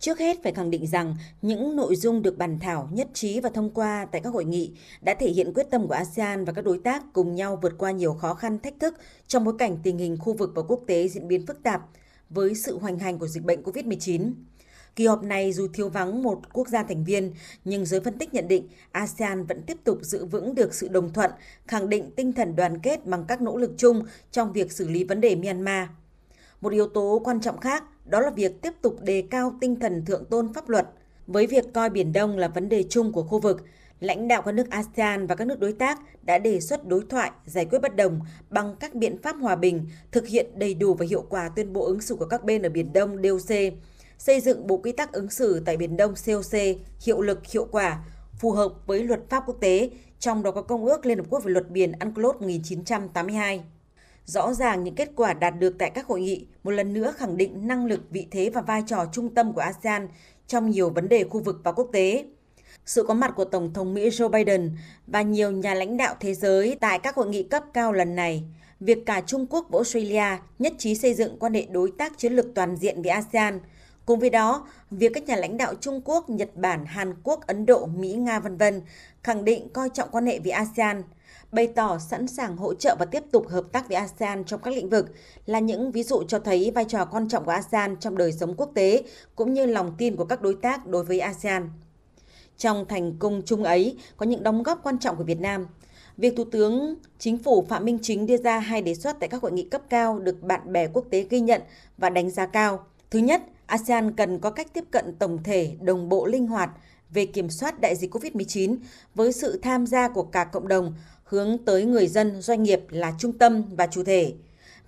Trước hết phải khẳng định rằng những nội dung được bàn thảo, nhất trí và thông qua tại các hội nghị đã thể hiện quyết tâm của ASEAN và các đối tác cùng nhau vượt qua nhiều khó khăn thách thức trong bối cảnh tình hình khu vực và quốc tế diễn biến phức tạp với sự hoành hành của dịch bệnh COVID-19. Kỳ họp này dù thiếu vắng một quốc gia thành viên, nhưng giới phân tích nhận định ASEAN vẫn tiếp tục giữ vững được sự đồng thuận, khẳng định tinh thần đoàn kết bằng các nỗ lực chung trong việc xử lý vấn đề Myanmar. Một yếu tố quan trọng khác đó là việc tiếp tục đề cao tinh thần thượng tôn pháp luật. Với việc coi Biển Đông là vấn đề chung của khu vực, lãnh đạo các nước ASEAN và các nước đối tác đã đề xuất đối thoại giải quyết bất đồng bằng các biện pháp hòa bình, thực hiện đầy đủ và hiệu quả tuyên bố ứng xử của các bên ở Biển Đông DOC, xây dựng bộ quy tắc ứng xử tại Biển Đông COC hiệu lực hiệu quả, phù hợp với luật pháp quốc tế, trong đó có Công ước Liên Hợp Quốc về luật biển UNCLOS 1982. Rõ ràng những kết quả đạt được tại các hội nghị một lần nữa khẳng định năng lực, vị thế và vai trò trung tâm của ASEAN trong nhiều vấn đề khu vực và quốc tế. Sự có mặt của Tổng thống Mỹ Joe Biden và nhiều nhà lãnh đạo thế giới tại các hội nghị cấp cao lần này, việc cả Trung Quốc và Australia nhất trí xây dựng quan hệ đối tác chiến lược toàn diện với ASEAN. Cùng với đó, việc các nhà lãnh đạo Trung Quốc, Nhật Bản, Hàn Quốc, Ấn Độ, Mỹ, Nga v.v. khẳng định coi trọng quan hệ với ASEAN – bày tỏ sẵn sàng hỗ trợ và tiếp tục hợp tác với ASEAN trong các lĩnh vực là những ví dụ cho thấy vai trò quan trọng của ASEAN trong đời sống quốc tế cũng như lòng tin của các đối tác đối với ASEAN. Trong thành công chung ấy có những đóng góp quan trọng của Việt Nam. Việc Thủ tướng Chính phủ Phạm Minh Chính đưa ra hai đề xuất tại các hội nghị cấp cao được bạn bè quốc tế ghi nhận và đánh giá cao. Thứ nhất, ASEAN cần có cách tiếp cận tổng thể, đồng bộ linh hoạt về kiểm soát đại dịch COVID-19 với sự tham gia của cả cộng đồng, hướng tới người dân, doanh nghiệp là trung tâm và chủ thể.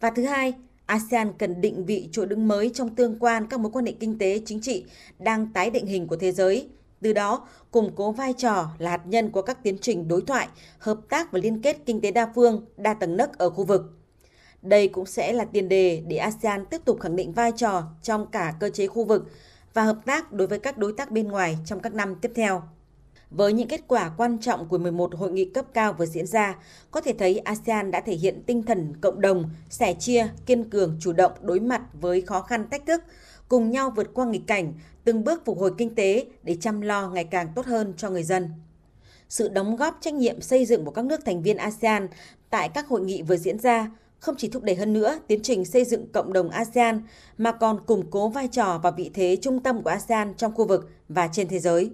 Và thứ hai, ASEAN cần định vị chỗ đứng mới trong tương quan các mối quan hệ kinh tế chính trị đang tái định hình của thế giới. Từ đó, củng cố vai trò là hạt nhân của các tiến trình đối thoại, hợp tác và liên kết kinh tế đa phương, đa tầng nấc ở khu vực. Đây cũng sẽ là tiền đề để ASEAN tiếp tục khẳng định vai trò trong cả cơ chế khu vực và hợp tác đối với các đối tác bên ngoài trong các năm tiếp theo. Với những kết quả quan trọng của 11 hội nghị cấp cao vừa diễn ra, có thể thấy ASEAN đã thể hiện tinh thần cộng đồng, sẻ chia, kiên cường, chủ động đối mặt với khó khăn thách thức, cùng nhau vượt qua nghịch cảnh, từng bước phục hồi kinh tế để chăm lo ngày càng tốt hơn cho người dân. Sự đóng góp trách nhiệm xây dựng của các nước thành viên ASEAN tại các hội nghị vừa diễn ra không chỉ thúc đẩy hơn nữa tiến trình xây dựng cộng đồng ASEAN mà còn củng cố vai trò và vị thế trung tâm của ASEAN trong khu vực và trên thế giới.